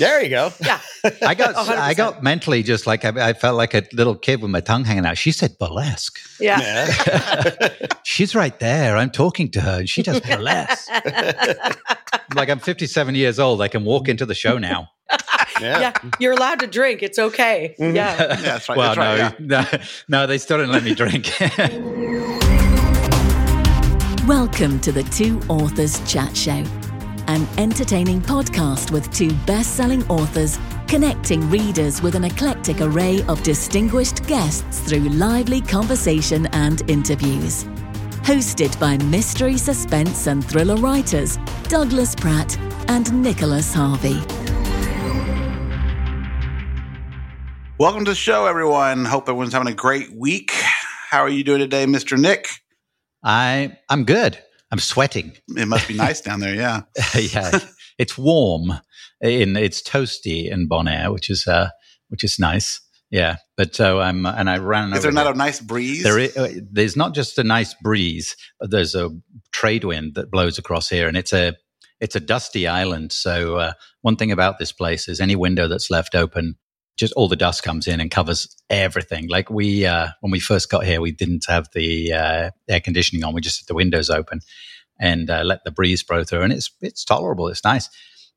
There you go. Yeah. I got I got mentally just like I, I, felt like a little kid with my tongue hanging out. She said burlesque. Yeah. Yeah. She's right there. I'm talking to her, and she does burlesque. like I'm 57 years old. I can walk into the show now. yeah. yeah. You're allowed to drink. It's okay. Mhm. Yeah. Yeah, that's right. well, that's right. no, yeah. no, no, they still didn't let me drink. Welcome to the Two Authors Chat Show, an entertaining podcast with two best selling authors connecting readers with an eclectic array of distinguished guests through lively conversation and interviews. Hosted by mystery, suspense, and thriller writers Douglas Pratt and Nicholas Harvey. Welcome to the show, everyone. Hope everyone's having a great week. How are you doing today, Mr. Nick? I I'm good. I'm sweating. It must be nice down there. Yeah. yeah, it's warm. In it's toasty in Bonaire, which is uh, which is nice. Yeah, but so I'm and I ran. Is there not here. a nice breeze? There is, uh, there's not just a nice breeze. but There's a trade wind that blows across here, and it's a it's a dusty island. So uh, one thing about this place is any window that's left open, just all the dust comes in and covers everything. Like we uh, when we first got here, we didn't have the uh, air conditioning on. We just had the windows open and uh, let the breeze blow through, and it's it's tolerable. It's nice,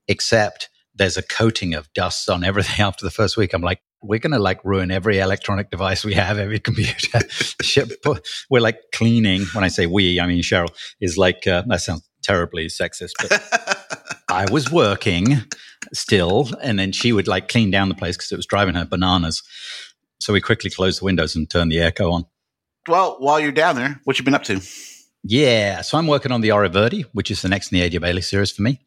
except there's a coating of dust on everything after the first week. I'm like, we're to like ruin every electronic device we have, every computer. We're like cleaning. When I say we, I mean Cheryl is like, uh, that sounds terribly sexist, but I was working still. And then she would like clean down the place because it was driving her bananas. So we quickly closed the windows and turned the airco on. well, while you're down there, what you been up to? Yeah. So I'm working on the Oro Verde, which is the next in the AJ Bailey series for me.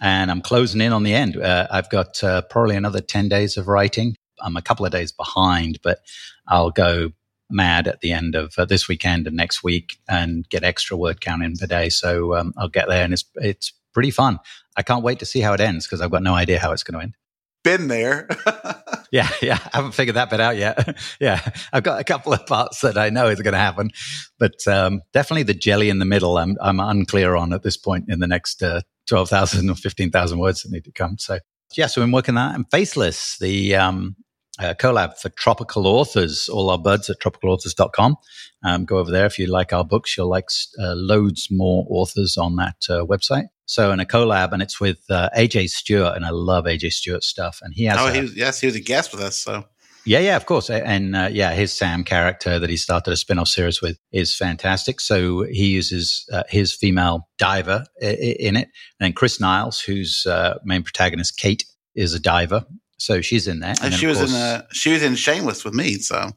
And I'm closing in on the end. Uh, I've got uh, probably another 10 days of writing. I'm a couple of days behind, but I'll go mad at the end of uh, this weekend and next week and get extra word count in per day. So um, I'll get there and it's, it's pretty fun. I can't wait to see how it ends because I've got no idea how it's going to end. Been there. Yeah, yeah. I haven't figured that bit out yet. yeah, I've got a couple of parts that I know is going to happen, but um, definitely the jelly in the middle. I'm I'm unclear on at this point in the next uh, twelve thousand or fifteen thousand words that need to come. So yeah, so I'm working that. And Faceless, the um, uh, collab for tropical authors. All our buds at tropicalauthors.com. Um, go over there if you like our books. You'll like uh, loads more authors on that uh, website. So in a collab, and it's with uh, AJ Stewart, and I love AJ Stewart's stuff. And he has oh, a- he was, yes, he was a guest with us. So yeah, yeah, of course. And uh, yeah, his Sam character that he started a spin off series with is fantastic. So he uses uh, his female diver i- i- in it. And then Chris Niles, whose uh, main protagonist, Kate, is a diver. So she's in that. and then, she was in course- uh, she was in Shameless with me. So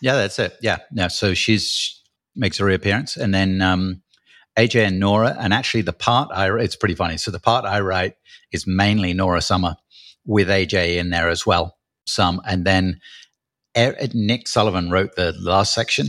yeah, that's it. Yeah. Yeah. So she's makes a reappearance. And then um, AJ and Nora. And actually, the part I it's pretty funny. So the part I write is mainly Nora Summer with AJ in there as well. Some. And then Er- Nick Sullivan wrote the last section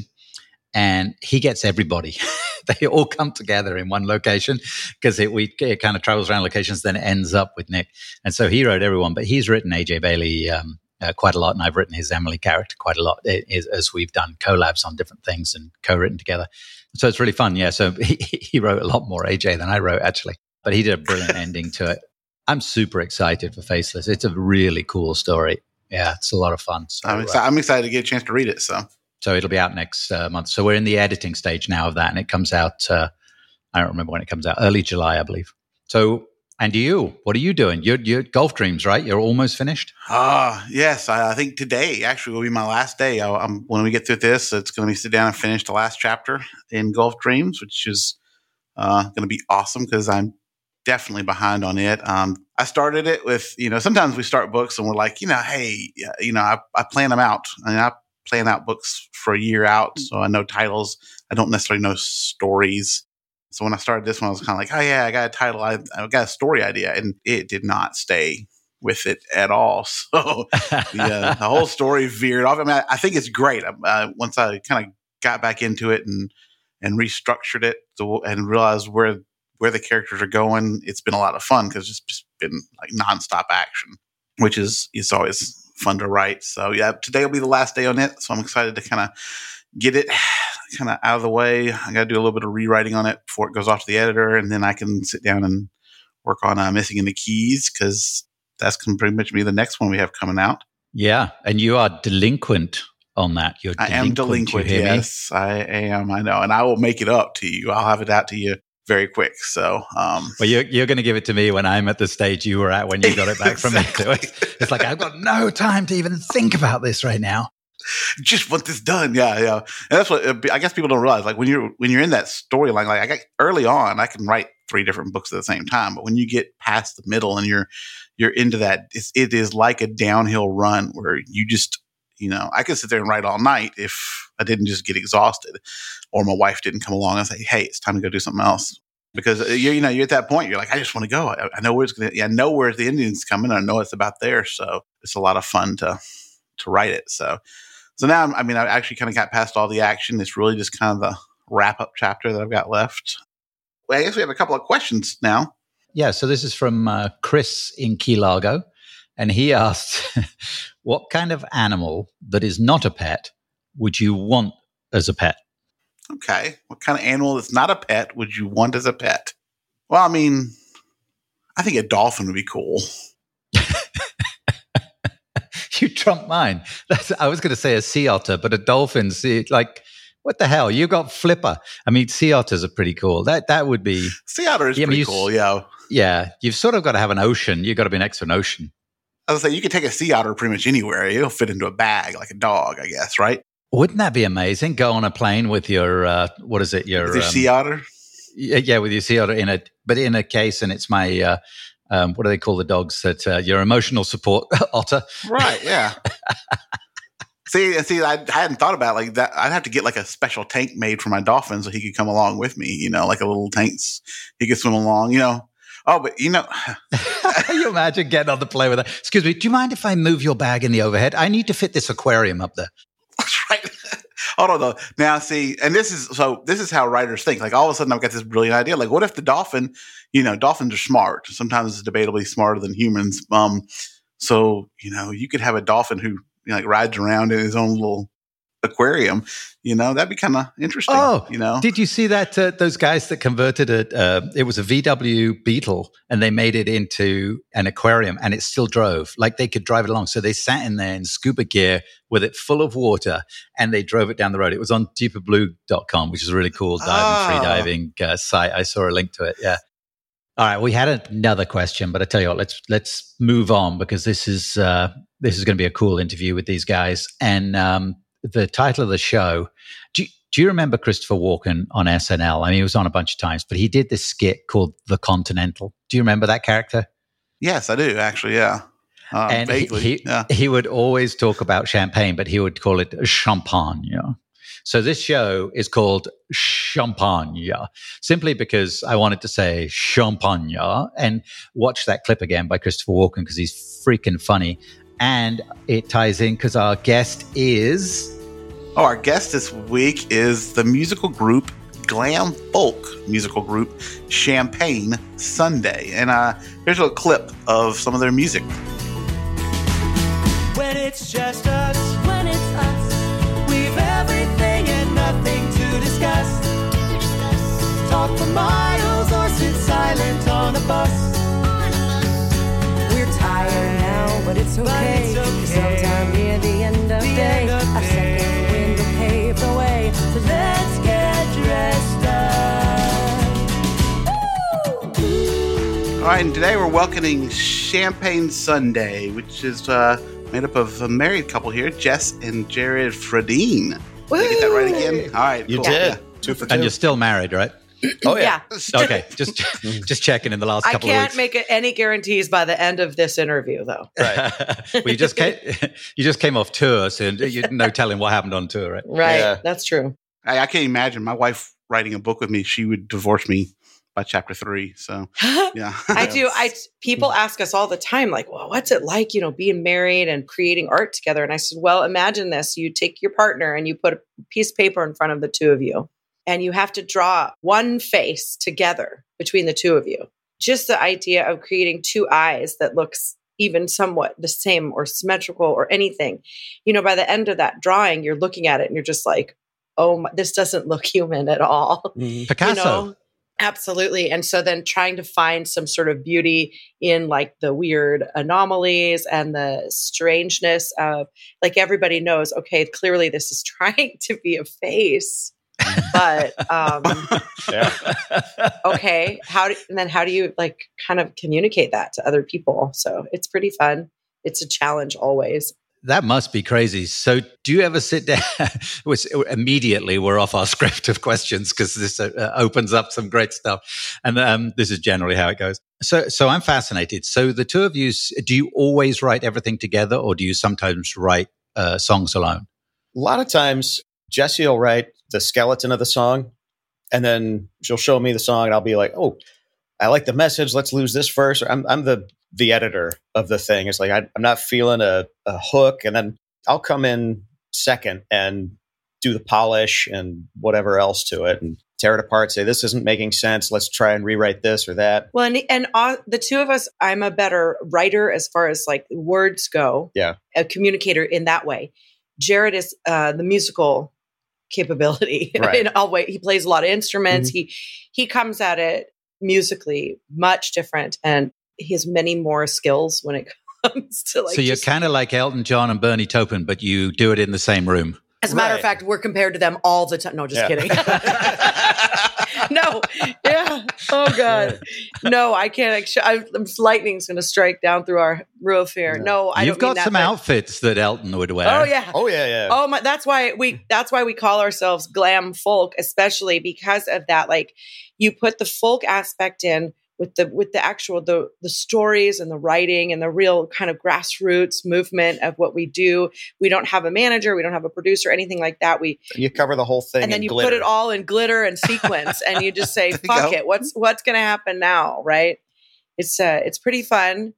and he gets everybody. they all come together in one location because it, we, it kind of travels around locations, then it ends up with Nick. And so he wrote everyone, but he's written AJ Bailey um, uh, quite a lot, and I've written his Emily character quite a lot i- is- as we've done collabs on different things and co-written together. So it's really fun. Yeah. So he, he wrote a lot more AJ than I wrote actually, but he did a brilliant ending to it. I'm super excited for Faceless. It's a really cool story. Yeah, it's a lot of fun. So, I'm, uh, I'm excited to get a chance to read it. So so it'll be out next uh, month. So we're in the editing stage now of that, and it comes out. Uh, I don't remember when it comes out. Early July, I believe. So, and you, what are you doing? You're, you're golf dreams, right? You're almost finished. Ah, yes. I, I think today actually will be my last day. I, when we get through this, it's going to be sit down and finish the last chapter in Golf Dreams, which is uh, going to be awesome because I'm definitely behind on it. Um, I started it with, you know, sometimes we start books and we're like, you know, hey, you know, I, I plan them out. Mean, I plan out books for a year out, so I know titles. I don't necessarily know stories. So when I started this one, I was kind of like, oh yeah, I got a title, I, I got a story idea, and it did not stay with it at all. So the, uh, the whole story veered off. I mean, I, I think it's great. Uh, once I kind of got back into it and and restructured it to, and realized where where the characters are going, it's been a lot of fun because it's just been like nonstop action, which is it's always fun to write. So yeah, today will be the last day on it. So I'm excited to kind of get it kind of out of the way. I got to do a little bit of rewriting on it before it goes off to the editor, and then I can sit down and work on uh, missing in the keys because that's going to pretty much be the next one we have coming out. Yeah, and you are delinquent on that. You're I am delinquent. hear me? Yes, I am. I know, and I will make it up to you. I'll have it out to you very quick. So, um, Well, you're, you're going to give it to me when I'm at the stage you were at when you got it back from me. Exactly. it's like I've got no time to even think about this right now. just want this done. Yeah, yeah. And that's what uh, I guess people don't realize. Like when you're when you're in that storyline, like I got early on, I can write three different books at the same time. But when you get past the middle and you're you're into that, it's, it is like a downhill run where you just you know I could sit there and write all night if I didn't just get exhausted, or my wife didn't come along and say, "Hey, it's time to go do something else." Because uh, you you know you're at that point, you're like, I just want to go. I, I know where it's gonna. Yeah, I know where the ending's coming. I know it's about there, so it's a lot of fun to to write it. So so now, I'm- I mean, I actually kind of got past all the action. It's really just kind of the wrap up chapter that I've got left. Well, I guess we have a couple of questions now. Yeah, so this is from uh, Chris in Key Largo. And he asked, What kind of animal that is not a pet would you want as a pet? Okay. What kind of animal that's not a pet would you want as a pet? Well, I mean, I think a dolphin would be cool. you trump mine. That's, I was going to say a sea otter, but a dolphin, see, like, what the hell? You got Flipper. I mean, sea otters are pretty cool. That that would be, Sea otter is Yeah, pretty you cool. Yeah. yeah. You've sort of got to have an ocean. You've got to be next to an ocean. I was say you could take a sea otter pretty much anywhere. It'll fit into a bag like a dog, I guess, right? Wouldn't that be amazing? Go on a plane with your uh, what is it? Your your um, sea otter. yeah, yeah, with your sea otter in it, but in a case, and it's my uh, um, what do they call the dogs that uh, your emotional support otter? Right. Yeah. see, see, I, I hadn't thought about it like that. I'd have to get like a special tank made for my dolphin so he could come along with me. You know, like a little tank. He could swim along. You know. Oh, but you know, Can you imagine getting on the plane with that? Excuse me, do you mind if I move your bag in the overhead? I need to fit this aquarium up there. that's right. Hold on though. Now, see, and this is so. This is how writers think. Like all of a sudden, I've got this brilliant idea. Like, what if the dolphin? You know, dolphins are smart. Sometimes it's debatably smarter than humans. Um, so you know, you could have a dolphin who you know, like rides around in his own little aquarium. You know, that'd be kind of interesting. Oh, you know, Did you see that? Uh, those guys that converted it, uh, it was a VW Beetle and they made it into an aquarium and it still drove. Like they could drive it along. So they sat in there in scuba gear with it full of water and they drove it down the road. It was on deeperblue.com, which is a really cool diving, Ah. free diving uh, site. I saw a link to it. Yeah. All right, we had another question, but I tell you what, let's let's move on because this is uh, this is going to be a cool interview with these guys. And um, the title of the show, do you, do you remember Christopher Walken on SNL? I mean, he was on a bunch of times, but he did this skit called The Continental. Do you remember that character? yes, I do actually. Yeah, uh, and he, vaguely. he, yeah. he would always talk about champagne, but he would call it champagne. So this show is called Champagne, simply because I wanted to say champagne and watch that clip again by Christopher Walken because he's freaking funny. And it ties in because our guest is Oh, our guest this week is the musical group glam folk musical group Champagne Sunday, and uh, here's a little clip of some of their music. When it's just us, when it's us, we've everything and nothing to discuss. Talk for miles or sit silent on a bus. But it's okay. it's okay. Sometime near the end of The day, end of a second wind will pave the way. So let's get dressed up. All right, and today we're welcoming Champagne Sunday, which is uh, made up of a married couple here, Jess and Jared Fradine. Did I get that right again? All right, You cool. did. Yeah. Two for two. and you're still married, right? Oh, yeah. Okay, just just checking in the last I couple of can't make any guarantees by the end of this interview, though. well, you just came, you just came off tour, so you no telling what happened on tour, right? Right. Yeah. That's true. I, I can't imagine my wife writing a book with me. She would divorce me by chapter three. So, yeah. I do. I people ask us all the time, like, "Well, what's it like, you know, being married and creating art together?" And I said, "Well, imagine this: you take your partner and you put a piece of paper in front of the two of you, and you have to draw one face together between the two of you. Just the idea of creating two eyes that looks even somewhat the same or symmetrical or anything. You know, by the end of that drawing, you're looking at it and you're just like." Oh, my, this doesn't look human at all. Mhm. Picasso. You know, Absolutely. And so then trying to find some sort of beauty in like the weird anomalies and the strangeness of like everybody knows, okay, clearly this is trying to be a face. But um okay, how do, and then how do you like kind of communicate that to other people? So it's pretty fun. It's a challenge always. That must be crazy. So, do you ever sit down? which immediately we're off our script of questions because this uh, opens up some great stuff, and um, this is generally how it goes. So, so I'm fascinated. So, the two of you, do you always write everything together, or do you sometimes write uh, songs alone? A lot of times, Jesse will write the skeleton of the song, and then she'll show me the song, and I'll be like, "Oh, I like the message. Let's lose this first. Or I'm, I'm the the editor of the thing. It's like I, am not feeling a, a hook, and then I'll come in second and do the polish and whatever else to it, and tear it apart. Say this isn't making sense. Let's try and rewrite this or that. Well, and, and uh, the two of us, I'm a better writer as far as like words go. Yeah, a communicator in that way. Jared is uh, the musical capability right. in all way. He plays a lot of instruments. Mm-hmm. He he comes at it musically much different and he has many more skills when it comes to like. So you're kind of like Elton John and Bernie Taupin, but you do it in the same room. As a matter right. of fact, we're compared to them all the time. No, just yeah. kidding. no, yeah. Oh God, no, I can't. I, lightning's going to strike down through our roof here. Yeah. No, I. You've got some outfits that Elton would wear. Oh yeah. Oh yeah, yeah. Oh my. That's why we. Hmm. That's why we call ourselves glam folk, especially because of that. Like, you put the folk aspect in with the with the actual the the stories and the writing and the real kind of grassroots movement of what we do. We don't have a manager, we don't have a producer, anything like that. We you cover the whole thing, and then you glitter. put it all in glitter and sequence, and you just say, "Fuck it, what's what's going to happen now?" Right? It's uh, it's pretty fun.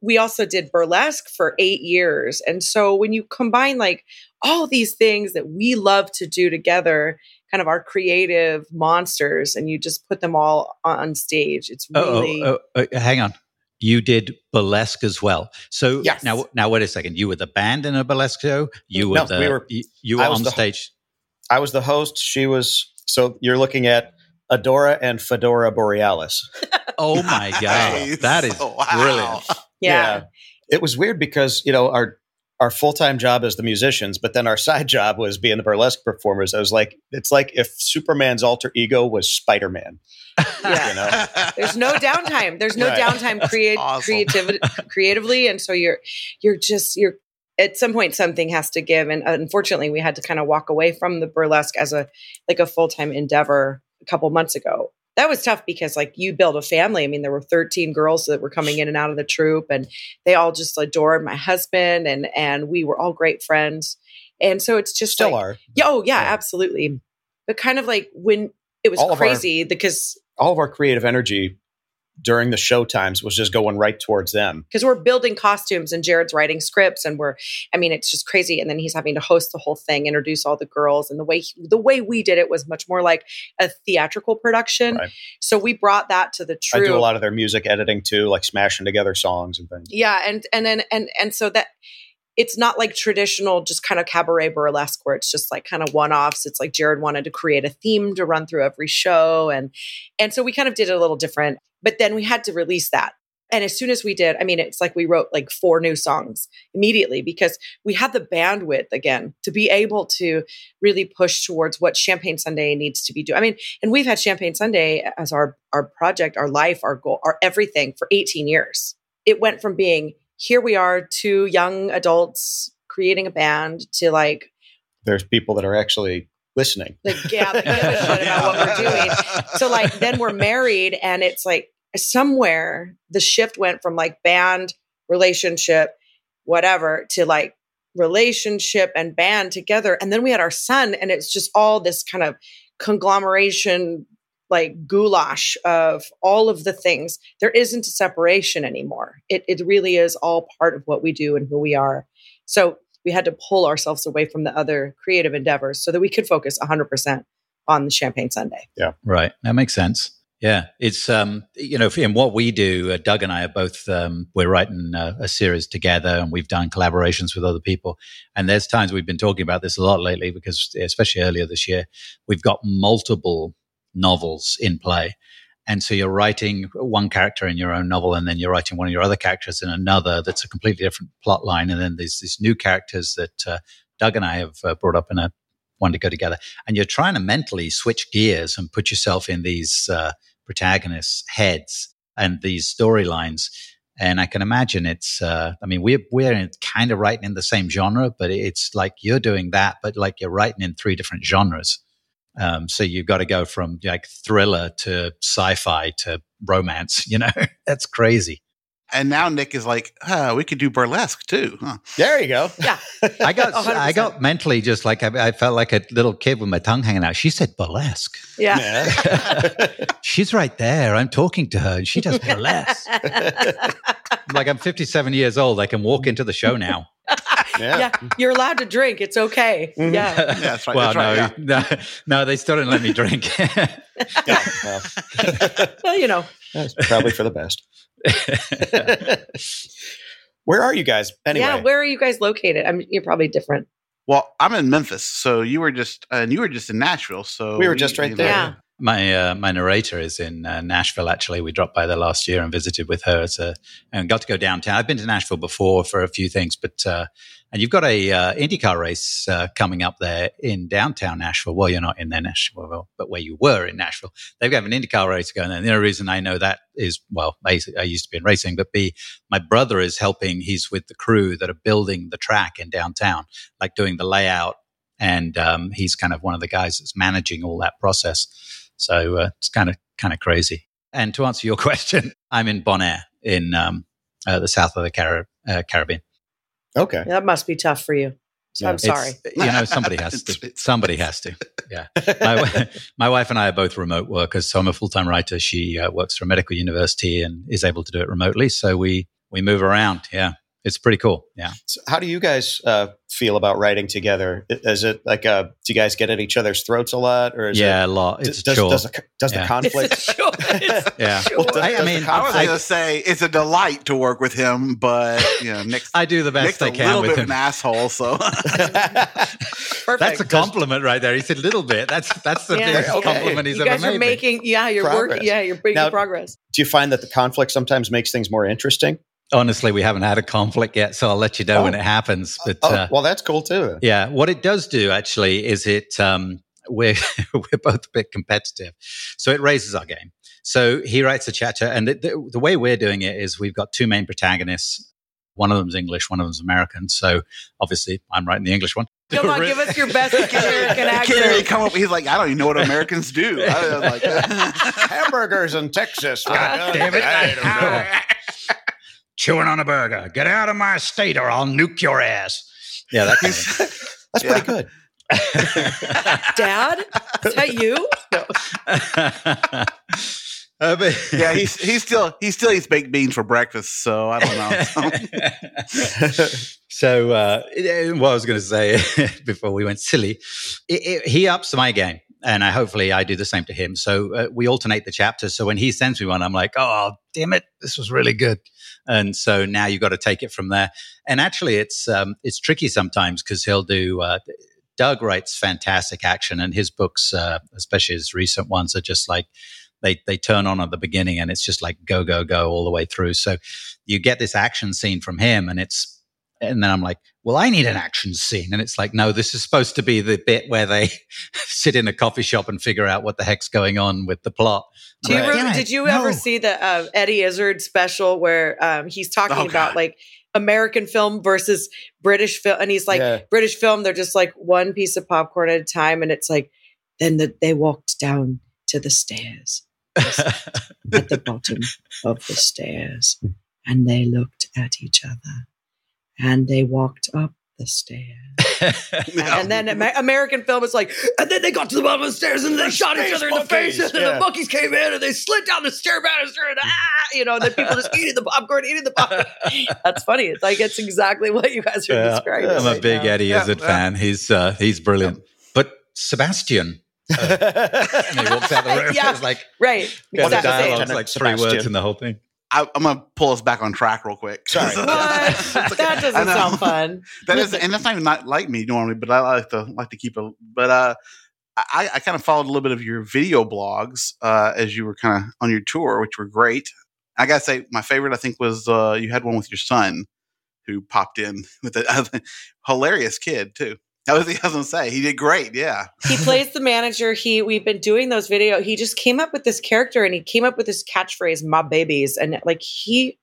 We also did burlesque for eight years, and so when you combine like all these things that we love to do together kind of our creative monsters and you just put them all on stage. It's really. Oh, oh, oh, hang on. You did burlesque as well. So yes. now, now wait a second. You were the band in a burlesque show. You were no, the, we were, you, you were on the, stage. I was the host. She was. So you're looking at Adora and Fedora Borealis. oh my god, that is oh, wow. brilliant. Yeah. yeah. It was weird because, you know, our our full time job as the musicians, but then our side job was being the burlesque performers. I was like, it's like if Superman's alter ego was Spider Man. Yeah. You know? There's no downtime. There's no right. downtime create awesome. creativity creatively. And so you're you're just you're at some point something has to give. And unfortunately we had to kind of walk away from the burlesque as a like a full time endeavor a couple months ago that was tough because like you build a family. I mean, there were 13 girls that were coming in and out of the troop and they all just adored my husband and and we were all great friends. And so it's just still like, are. Yeah, oh yeah, yeah, absolutely. But kind of like when it was all crazy our, because all of our creative energy during the show times was just going right towards them. Because we're building costumes and jared's writing scripts and we're i mean it's just crazy. And then he's having to host the whole thing introduce all the girls. And the way he, the way we did it was much more like a theatrical production. Right. so we brought that to the true i do a lot of their music editing too like smashing together songs and things. Yeah and and then and and so that it's not like traditional just kind of cabaret burlesque where it's just like kind of one-offs. It's like jared wanted to create a theme to run through every show and and so we kind of did it a little different but then we had to release that. And as soon as we did i mean it's like we wrote like four new songs immediately because we had the bandwidth again to be able to really push towards what champagne sunday needs to be doing i mean and we've had champagne sunday as our our project our life our goal our everything for 18 years. It went from being here we are, two young adults creating a band to like. There's people that are actually listening. Like, yeah, they give a shit about what we're doing. So, like, then we're married, and it's like somewhere the shift went from like band, relationship, whatever, to like relationship and band together. And then we had our son, and it's just all this kind of conglomeration like goulash of all of the things. There isn't a separation anymore. It, it really is all part of what we do and who we are. So we had to pull ourselves away from the other creative endeavors so that we could focus 100% on the Champagne Sunday. Yeah. Right. That makes sense. Yeah, it's um, you know, in what we do, uh, Doug and I are both um, we're writing a, a, series together, and we've done collaborations with other people. And there's times we've been talking about this a lot lately because, especially earlier this year, we've got multiple novels in play. And so you're writing one character in your own novel, and then you're writing one of your other characters in another that's a completely different plot line. And then there's these new characters that uh, Doug and I have uh, brought up in a one to go together. And you're trying to mentally switch gears and put yourself in these uh, protagonists' heads and these storylines. And I can imagine it's, uh, I mean, we're, we're kind of writing in the same genre, but it's like you're doing that, but like you're writing in three different genres. Um, so you've got to go from like thriller to sci-fi to romance. You know, that's crazy. And now Nick is like, ah, we could do burlesque too. Huh? There you go. Yeah. I got, 100%. I got mentally just like I, I felt like a little kid with my tongue hanging out. She said burlesque. Yeah. Yeah. She's right there. I'm talking to her, and she does burlesque. like I'm 57 years old. I can walk into the show now. Yeah. You're allowed to drink. It's okay. Mhm. Yeah. Yeah, that's right. well, that's right. no, no, no, they still didn't let me drink. Yeah, well, Well, you know, that's probably for the best. Where are you guys anyway? yeah. Where are you guys located? I mean, you're probably different. Well, I'm in Memphis, so you were just uh, and you were just in Nashville. So We were just right you there. My uh, my narrator is in uh, Nashville. Actually, we dropped by there last year and visited with her a, and got to go downtown. I've been to Nashville before for a few things, but uh, and you've got a uh, IndyCar race uh, coming up there in downtown Nashville. Well, you're not in there, Nashville, but where you were in Nashville, they've got an IndyCar race going. And the only reason I know that is well, I used to be in racing, but B, my brother is helping. He's with the crew that are building the track in downtown, like doing the layout, and um, he's kind of one of the guys that's managing all that process. So uh, it's kind of kind of crazy. And to answer your question, I'm in Bonaire in um, uh, the south of the Carib- uh, Caribbean. Okay. That must be tough for you. So Yeah. I'm sorry. It's- you know, somebody has to. Somebody has to. Yeah. My, my wife and I are both remote workers. So I'm a full time writer. She uh, works for a medical university and is able to do it remotely. So we we move around. Yeah. It's pretty cool. Yeah. So how do you guys uh, feel about writing together? Is it like uh, do you guys get at each other's throats a lot, or is yeah. it, a lot. It's does, sure. does, the, does the conflict? It's a. It's Yeah. Well, does- I, I does the mean, I was going to say it's a delight to work with him, but you know, Nick's, I do the Nick's best a I can little with bit him. of an asshole. So Perfect. That's a compliment right there. He said little bit. That's that's the Yeah. biggest Okay. compliment he's you ever guys made. are making, yeah, you're Progress. working, yeah, you're making Now- progress. do you find that the conflict sometimes makes things more interesting? Honestly, we haven't had a conflict yet, so I'll let you know when Oh. it happens. But Oh, uh, well, that's cool too. yeah, what it does do actually is it um, we're we're both a bit competitive, so it raises our game. So he writes a chapter, and the, the, the way we're doing it is we've got two main protagonists. One of them's English, one of them's American. So obviously, I'm writing the English one. Come on, give us your best American he can't really accent. come up. He's like, I don't even know what Americans do. I like, Hamburgers in Texas. God damn it. I don't know. Chewing on a burger. Get out of my state, or I'll nuke your ass. Yeah, that kind of That's Yeah. pretty good. Dad, is that you? Uh, but- yeah, he's he's still he still eats baked beans for breakfast. So I don't know. So, so uh, it- what I was going to say before we went silly, it, it, he ups my game, and I hopefully I do the same to him. So uh, we alternate the chapters. So when he sends me one, I'm like, oh damn it, this was really good. And so now you've got to take it from there. And actually, it's um, it's tricky sometimes because he'll do. Uh, Doug writes fantastic action, and his books, uh, especially his recent ones, are just like they they turn on at the beginning, and it's just like go go go all the way through. So you get this action scene from him, and it's and then I'm like, well, I need an action scene, and it's like, no, this is supposed to be the bit where they sit in a coffee shop and figure out what the heck's going on with the plot. Do you like, re- "Damn it, did you no." ever see the uh, Eddie Izzard special where um, he's talking Oh, about like American film versus British film, and he's like Yeah. British film, they're just like one piece of popcorn at a time, and it's like then the, they walked down to the stairs at the bottom of the stairs, and they looked at each other, and they walked up the stairs. And then Amer- American film is like, and then they got to the bottom of the stairs and they shot each other in the face, monkeys, and yeah. the monkeys came in and they slid down the stair banister, and ah, you know, and then people just eating the popcorn, eating the popcorn. That's funny. It's like it's exactly what you guys are Yeah, describing. I'm a big now. Eddie Yeah, Izzard yeah. fan. He's uh, he's brilliant. But Sebastian, and he walks out the room. Yeah. It's like Right. yeah, the Exactly. dialogue's like three Sebastian. words in the whole thing. I, I'm gonna pull us back on track real quick. Sorry. What? that doesn't sound fun. that is, and that's not even not like me normally, but I like to like to keep it. But uh, I, I kind of followed a little bit of your video blogs uh, as you were kind of on your tour, which were great. I gotta say, my favorite I think was uh, you had one with your son who popped in with a hilarious kid too. That was the I was gonna say. He did great. Yeah. he plays the manager. He we've been doing those video. He just came up with this character and he came up with this catchphrase, "My babies," and like he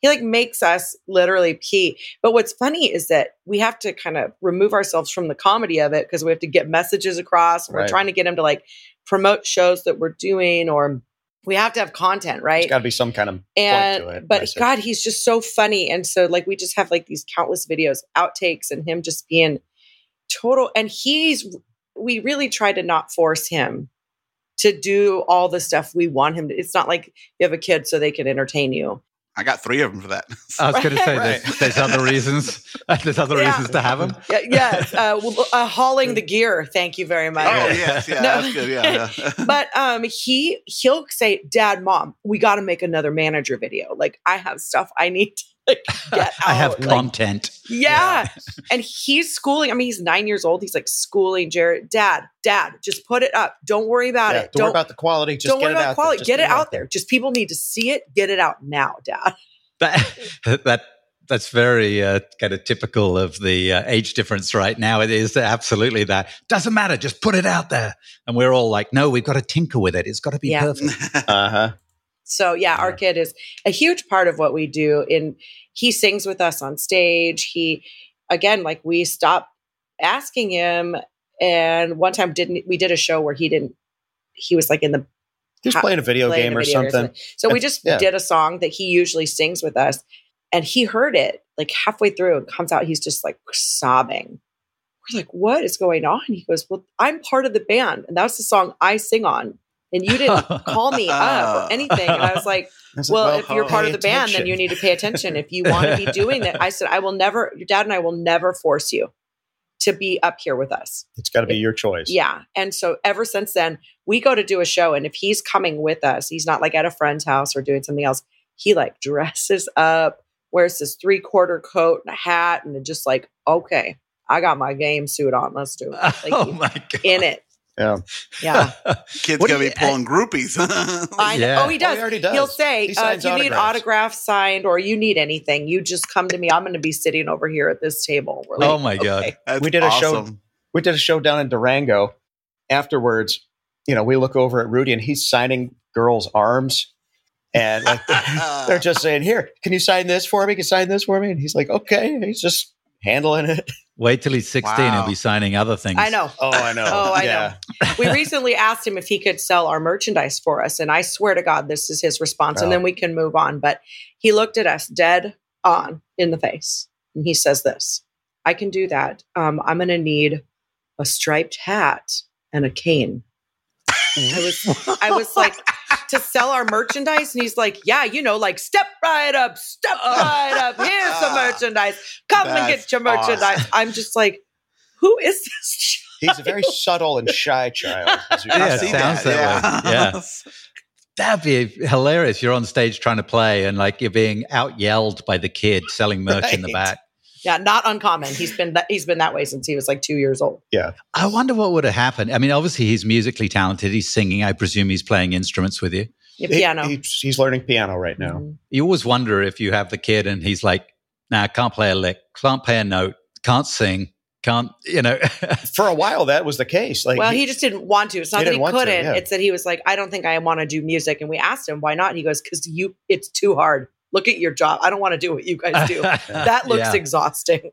he like makes us literally pee. But what's funny is that we have to kind of remove ourselves from the comedy of it because we have to get messages across. We're Right. trying to get him to like promote shows that we're doing or we have to have content, right? There's got to be some kind of and point to it. but message. god he's just so funny and so like we just have like these countless videos outtakes and him just being total and he's we really try to not force him to do all the stuff we want him to it's not like you have a kid so they can entertain you I got three of them for that. I was going to say Right. there's, there's other reasons. There's other Yeah. reasons to have them. yeah, yes uh, uh, hauling the gear thank you very much oh yes, yeah, No. that's good. Yeah, yeah. but um he he'll say dad mom we got to make another manager video like i have stuff i need to like, get out I have Like, content. Yeah. and he's schooling. I mean, he's nine years old. He's like schooling Jared. Dad, dad, just put it up. Don't worry about Yeah, it. don't, worry about the quality. Just don't get worry it about out quality. There. Just Get it out there. Just people need to see it. Get it out now, dad. That that that's very uh, kind of typical of the uh, age difference right now. It is absolutely that. Doesn't matter. Just put it out there. And we're all like, no, we've got to tinker with it. It's got to be Yeah. perfect. Uh huh. So yeah, our kid is a huge part of what we do. And he sings with us on stage. He again, like we stopped asking him. And one time didn't we did a show where he didn't he was like in the He was playing a video playing game a or video something. So we just Yeah. did a song that he usually sings with us, and he heard it like halfway through and comes out. He's just like sobbing. We're like, "What is going on?" He goes, "Well, I'm part of the band, and that's the song I sing on, and you didn't call me up or anything." And I was like, like, "Well, if you're part of the band, then you need to pay attention. If you want to be doing that, I said, I will never. Your dad and I will never force you to be up here with us." It's got to be your choice. Yeah. And so ever since then, we go to do a show. And if he's coming with us, he's not like at a friend's house or doing something else. He like dresses up, wears this three quarter coat and a hat, and just like, okay, I got my game suit on. Let's do it. Like, oh my god! in it. Yeah. Yeah. Kid's gonna be pulling groupies. I know. Yeah. Oh, he Oh, does. he already does. He'll say, He uh, if you need autographs. autographs signed or you need anything, you just come to me. I'm going to be sitting over here at this table. We're Oh like, my god! okay. That's We did a show- We did a show down in Durango. Afterwards, you know, we look over at Rudy and he's signing girls' arms. And like they're just saying, Here, can you sign this for me? Can you sign this for me? And he's like, Okay. And he's just handling it. Wait till he's 16. Wow. He'll be signing other things. I know. Oh, I know. Oh, I yeah. we recently asked him if he could sell our merchandise for us and i swear to god this is his response and Oh. then we can move on but he looked at us dead on in the face and he says this i can do that um, i'm going to need a striped hat and a cane i was i was like to sell our merchandise and he's like yeah you know like step right up step right up here's some ah, merchandise come and get your merchandise awesome. i'm just like who is this He's a very subtle and shy child. as you can Yeah, it sounds that way. Yeah. That'd be hilarious. You're on stage trying to play and like you're being out yelled by the kid selling merch in the back. Yeah, not uncommon. He's been that he's been that way since he was like two years old. Yeah. I wonder what would have happened. I mean, obviously he's musically talented. He's singing. I presume he's playing instruments with you. Yeah, He- piano. he's, he's learning piano right now. Mhm. You always wonder if you have the kid and he's like, "Nah, can't play a lick, can't play a note, can't sing, can't," you know. For a while, that was the case. Like, well, he just didn't want to. It's not He that he couldn't. yeah. It's that he was like, I don't think I want to do music. And we asked him, why not? And he goes, because you, it's too hard. Look at your job. I don't want to do what you guys do. that looks Yeah. exhausting.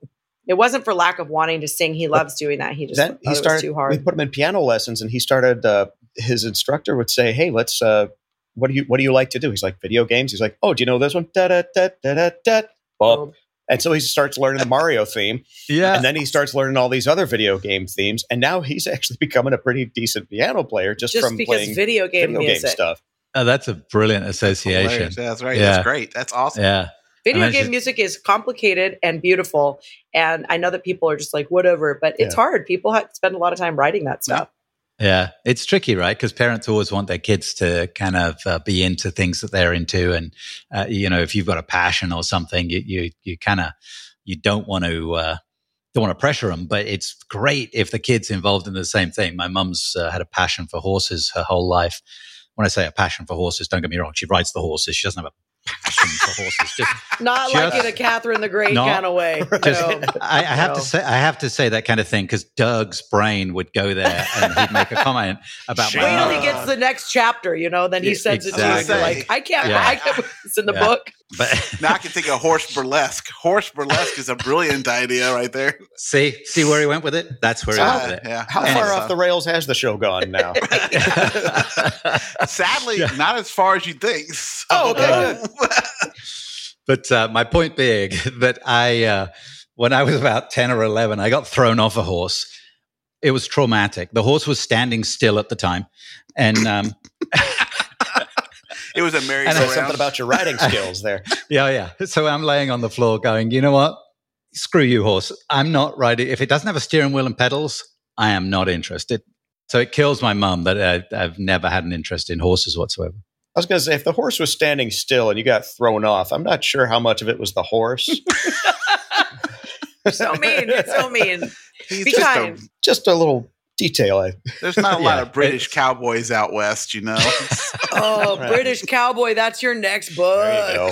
It wasn't for lack of wanting to sing. He loves doing that. He just then thought he it started. was too We hard. put him in piano lessons, and he started. Uh, his instructor would say, "Hey, let's. Uh, what do you What do you like to do?" He's like, "Video games." He's like, "Oh, do you know this one?" Da da da da da da. Boom. And so he starts learning the Mario theme, yeah. and then he starts learning all these other video game themes, and now he's actually becoming a pretty decent piano player just, Just from because playing video game video game stuff. Oh, that's a brilliant Hilarious. association. Yeah, that's right. Yeah. That's great. That's awesome. Yeah. Video game just- music is complicated and beautiful. And I know that people are just like, whatever, but it's Yeah. hard. People have spend a lot of time writing that stuff. Yeah, it's tricky, right? Because parents always want their kids to kind of uh, be into things that they're into, and uh, you know, if you've got a passion or something, you you, you kind of you don't want to uh, don't want to pressure them, but it's great if the kid's involved in the same thing. My mum's uh, had a passion for horses her whole life. When I say a passion for horses, don't get me wrong, she rides the horses. She doesn't have a passion for horses. Just, Not Just- like in a Catherine the Great Not- kind of way. just No. I, I have to say, I have to say that kind of thing because Doug's brain would go there and he'd make a comment about Wait till he mum. gets the next chapter, you know, then he Yeah, sends it to you. And you're exactly. like, I can't, Yeah. I can't put this in the Yeah. book. But Now I can think of horse burlesque. Horse burlesque is a brilliant idea right there. see, see where he went with it. That's where he went Uh, with it. yeah. How Anyway. far off the rails has the show gone now? Sadly, not as far as you think. Oh, okay, But uh, my point being that I, uh, when I was about 10 or 11, I got thrown off a horse. It was traumatic. The horse was standing still at the time. And um, it was a And merry-go-round. something about your riding skills there. yeah, yeah. So I'm laying on the floor going, you know what? Screw you, horse. I'm not riding. If it doesn't have a steering wheel and pedals, I am not interested. So it kills my mum that I, I've never had an interest in horses whatsoever. I was going to say, if the horse was standing still and you got thrown off, I'm not sure how much of it was the horse. So mean. It's so mean. He's Be just a- kind. Just a little detail. I, there's not a lot of British cowboys out west, you know. Oh, Right. British cowboy, that's your next book. There you go.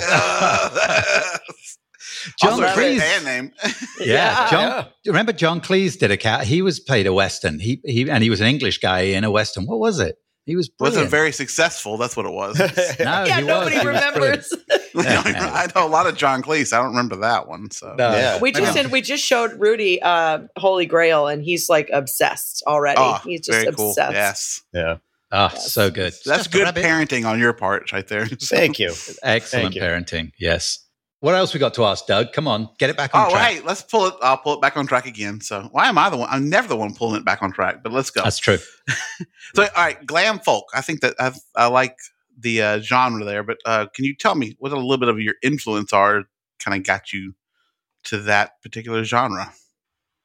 John also, Cleese. band name. Yeah, John. yeah. Remember John Cleese did a cat. He was played a western. He he and he was an English guy in a western. What was it? He was brilliant. Wasn't very successful. That's what it was. no, Yeah, he nobody was. He was brilliant. remembers. I know a lot of John Cleese. I don't remember that one. So No. Yeah. We just No. did, we just showed Rudy uh, Holy Grail, and he's like obsessed already. Oh, he's just very cool. obsessed. Yes, yeah. Oh, Yes. so good. that's Just good parenting on your part, right there. Thank you. Excellent Thank you. parenting. Yes. What else we got to ask, Doug? Come on, get it back on Oh, track. hey, let's pull it. I'll pull it back on track again. So, why am I the one? I'm never the one pulling it back on track. But let's go. That's true. So, all right, glam folk. I think that I've, I like the uh, genre there. But uh, can you tell me what a little bit of your influence are? Kind of got you to that particular genre.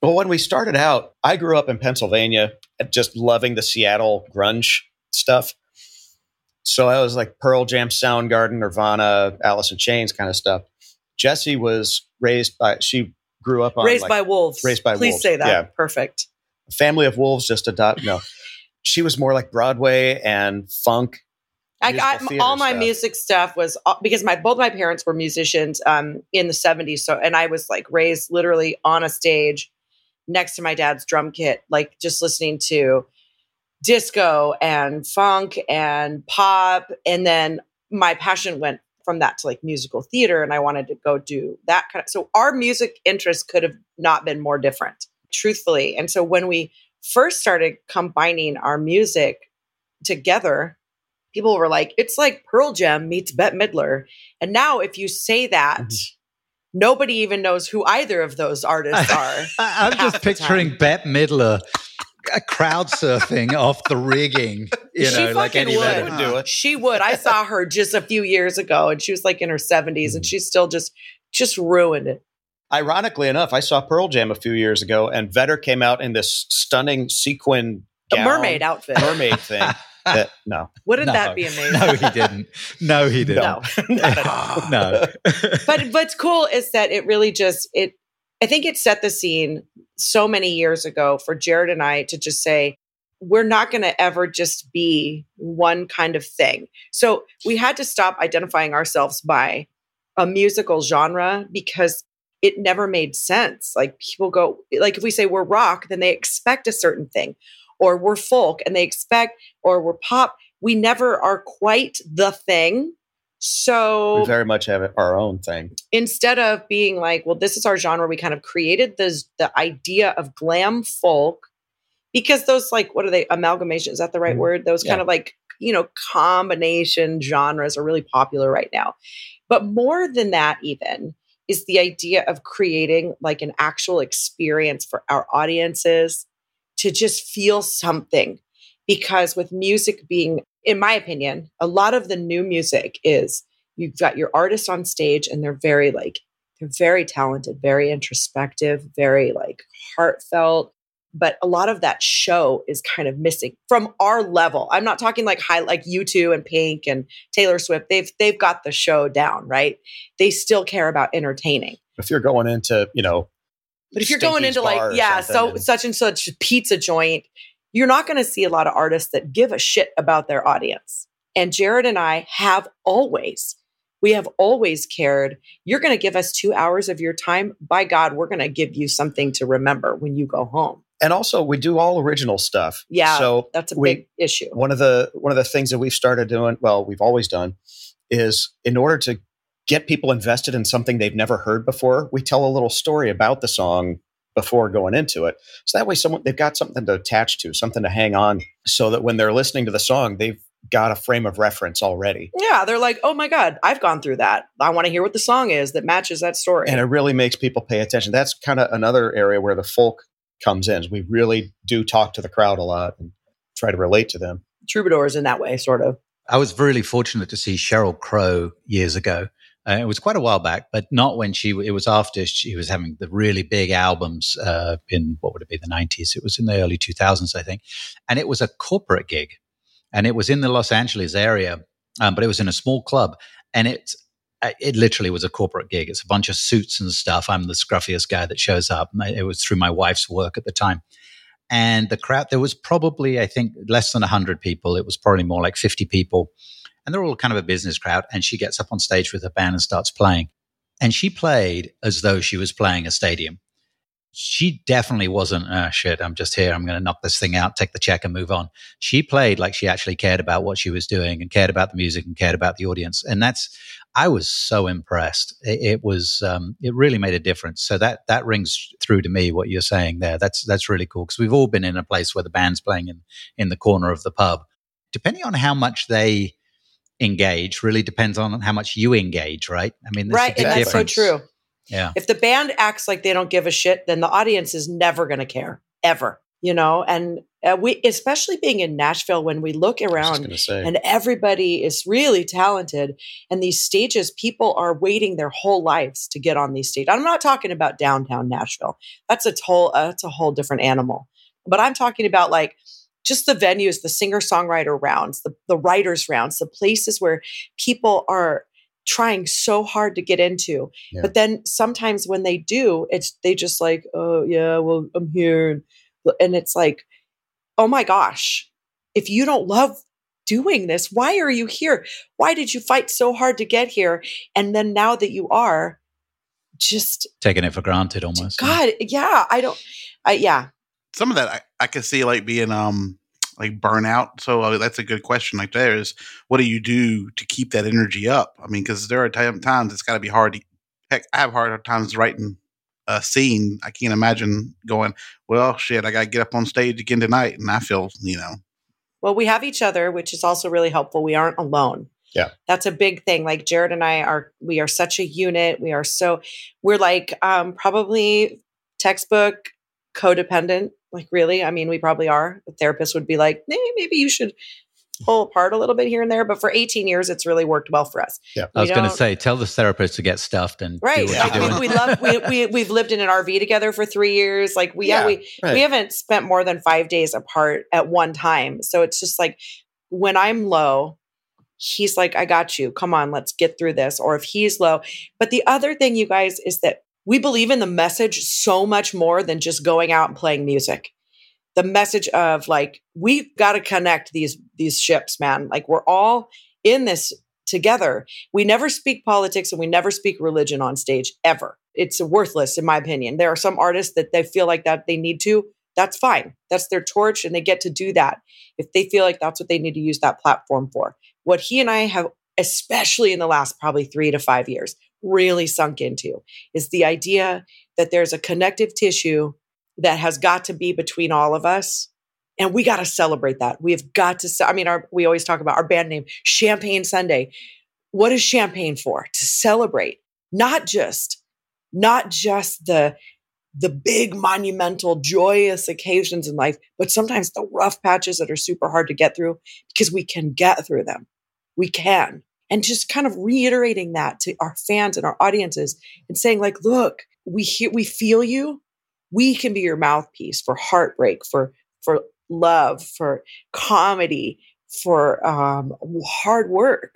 Well, when we started out, I grew up in Pennsylvania, just loving the Seattle grunge stuff. So I was like Pearl Jam, Soundgarden, Nirvana, Alice in Chains kind of stuff. Jessie was raised by, she grew up on Raised like, by wolves. Raised by wolves. Please Wolves, say that. yeah. Perfect. Family of Wolves, just adopt. No, she was more like Broadway and funk. I theater all my stuff. music stuff was uh, because my both my parents were musicians um, in the 70s. So and I was like raised literally on a stage next to my dad's drum kit, like just listening to disco and funk and pop. And then my passion went from that to like musical theater and I wanted to go do that kind of so our music interest could have not been more different, truthfully. And so when we first started combining our music together, people were like, it's like Pearl Jam meets Bette Midler. And now if you say that, Mm-hmm. nobody even knows who either of those artists are. I, I'm just picturing Bette Midler crowd surfing off the rigging. You She know, like fucking any would. Would do it. She would. I saw her just a few years ago and she was like in her 70s Mm-hmm. and she's still just just ruined it. Ironically enough, I saw Pearl Jam a few years ago, and Vedder came out in this stunning sequin gown, mermaid outfit. mermaid thing. That, no, Wouldn't No. that be amazing? No, he didn't. No, he didn't. No. not at no. but what's cool is that it really just it i think it set the scene so many years ago for jared and i to just say we're not going to ever just be one kind of thing. So we had to stop identifying ourselves by a musical genre because it never made sense. Like people go like if we say we're rock then they expect a certain thing or we're folk and they expect or we're pop. We never are quite the thing so we very much have our own thing. instead of being like, well, this is our genre, we kind of created this the idea of glam folk because those like what are they amalgamation? Is that the right Mhm. word? Those kind of like you know combination genres are really popular right now. But more than that, even is the idea of creating like an actual experience for our audiences to just feel something. Because with music being, in my opinion, a lot of the new music is you've got your artists on stage and they're very like they're very talented very introspective very like heartfelt but a lot of that show is kind of missing from our level. I'm not talking like high like u2 and pink and taylor swift. They've they've got the show down right? They still care about entertaining. If you're going into, you know, But if you're going into like, yeah, so and- such and such pizza joint, you're not going to see a lot of artists that give a shit about their audience. And Jared and I have always, we have always cared. You're going to give us two hours of your time. By God, we're going to give you something to remember when you go home. and also we do all original stuff. Yeah, So that's a we- big issue. one of the one of the things that we've started doing, well, we've always done, is in order to get people invested in something they've never heard before, we tell a little story about the song before going into it. So that way someone they've got something to attach to, something to hang on so that when they're listening to the song, they've got a frame of reference already. Yeah, they're like, oh my God, I've gone through that. I want to hear what the song is that matches that story. And it really makes people pay attention. That's kind of another area where the folk comes in. We really do talk to the crowd a lot and try to relate to them. Troubadours in that way, sort of. I was really fortunate to see Sheryl Crow years ago. Uh, it was quite a while back, but not when she. It was after she was having the really big albums uh, in what would it be the nineties? It was in the early two thousands, I think, and it was a corporate gig, and it was in the Los Angeles area, um, but it was in a small club, and it uh, it literally was a corporate gig. It's a bunch of suits and stuff. I'm the scruffiest guy that shows up. It was through my wife's work at the time, and the crowd there was probably I think less than hundred people. It was probably more like fifty people and they're all kind of a business crowd. And she gets up on stage with her band and starts playing. And she played as though she was playing a stadium. She definitely wasn't, ah, shit, I'm just here. I'm going to knock this thing out, take the check and move on. She played like she actually cared about what she was doing and cared about the music and cared about the audience. And that's, I was so impressed. It, it was, um, it really made a difference. So that, that rings through to me, what you're saying there. That's, that's really cool. Cause we've all been in a place where the band's playing in, in the corner of the pub. Depending on how much they, engage really depends on how much you engage, right? I mean, right. And that's so true. Yeah. If the band acts like they don't give a shit, then the audience is never going to care ever, you know? And uh, we, especially being in Nashville, when we look I was just around going to say. and everybody is really talented and these stages, people are waiting their whole lives to get on these stages. I'm not talking about downtown Nashville. That's a whole, uh, that's a whole different animal. But I'm talking about like, just the venues, the singer songwriter rounds, the, the writers rounds, the places where people are trying so hard to get into. Yeah. But then sometimes when they do, it's they just like, oh yeah, well, I'm here. And it's like, oh my gosh, if you don't love doing this, why are you here? Why did you fight so hard to get here? And then now that you are, just Taking it for granted almost. God, yeah, I don't, I, yeah, some of that I, I can see like being um like burnout. So uh, that's a good question. Like there is, what do you do to keep that energy up? I mean, because there are time, times it's got to be hard. To, heck, I have hard times writing a scene. I can't imagine going, well, shit, I got to get up on stage again tonight, and I feel, you know, Well, we have each other, which is also really helpful. We aren't alone. Yeah. That's a big thing. Like Jared and I are we are such a unit. We are so we're like um probably textbook codependent. Like really? I mean, we probably are. The therapist would be like, "Eh, maybe you should pull apart a little bit here and there. But for 18 years, it's really worked well for us. Yeah. I was We going to don't- say, tell the therapist to get stuffed and Right. do what you're We, doing. we love we, we we've lived in an RV together for three years. Like we yeah, Yeah, we right. we haven't spent more than five days apart at one time. So it's just like when I'm low, he's like, I got you. Come on, let's get through this. Or if he's low. But the other thing, you guys, is that we believe in the message so much more than just going out and playing music. The message of like, we've got to connect these these ships, man. Like we're all in this together. We never speak politics and we never speak religion on stage ever. It's worthless, in my opinion. There are some artists that they feel like that they need to. That's fine. That's their torch and they get to do that if they feel like that's what they need to use that platform for. What he and I have, especially in the last probably three to five years, really sunk into is the idea that there's a connective tissue that has got to be between all of us and we got to celebrate that. We've got to. I mean, our we always talk about our band name, Champagne Sunday. What is champagne for? To celebrate, not just, not just the the big monumental joyous occasions in life, but sometimes the rough patches that are super hard to get through because we can get through them. We can. And just kind of reiterating that to our fans and our audiences and saying like, look, we hear we feel you. We can be your mouthpiece for heartbreak, for for love, for comedy, for um, hard work.